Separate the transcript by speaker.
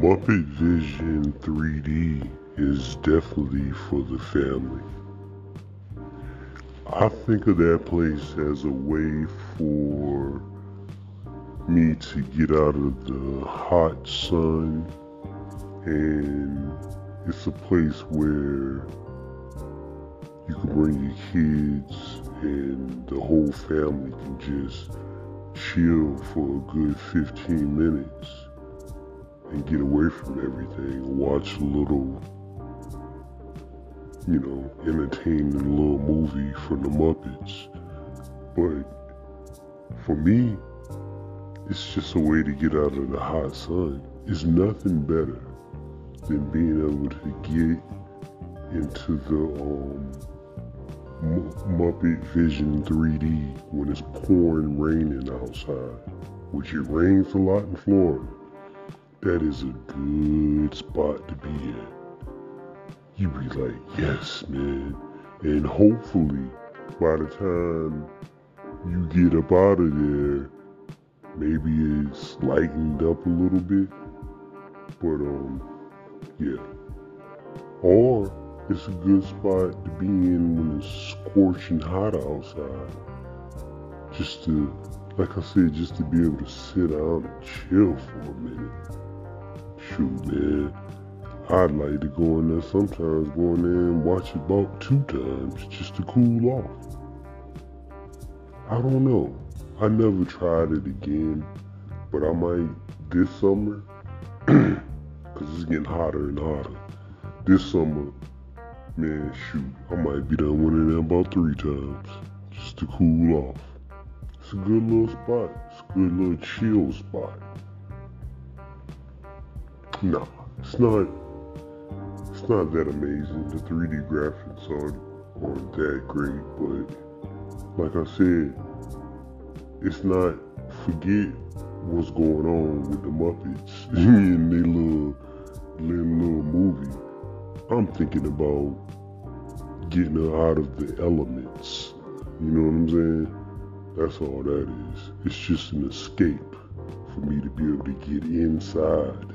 Speaker 1: Muppet Vision 3D is definitely for the family. I think of that place as a way for me to get out of the hot sun and it's a place where you can bring your kids and the whole family can just chill for a good 15 minutes and get away from everything, watch a little, you know, entertaining little movie from the Muppets. But for me, it's just a way to get out of the hot sun. It's nothing better than being able to get into the um, Muppet Vision 3D when it's pouring raining outside, which it rains a lot in Florida that is a good spot to be in. You be like, yes, man. And hopefully, by the time you get up out of there, maybe it's lightened up a little bit. But, um, yeah. Or it's a good spot to be in when it's scorching hot outside. Just to, like I said, just to be able to sit down and chill for a minute. Shoot, man. I'd like to go in there sometimes, go in there and watch it about two times just to cool off. I don't know. I never tried it again, but I might this summer, because it's getting hotter and hotter. This summer, man, shoot, I might be done one of them about three times just to cool off. It's a good little spot. It's a good little chill spot. No, it's not. It's not that amazing. The 3D graphics aren't aren't that great, but like I said, it's not. Forget what's going on with the Muppets in their little, little little movie. I'm thinking about getting her out of the elements. You know what I'm saying? That's all that is. It's just an escape for me to be able to get inside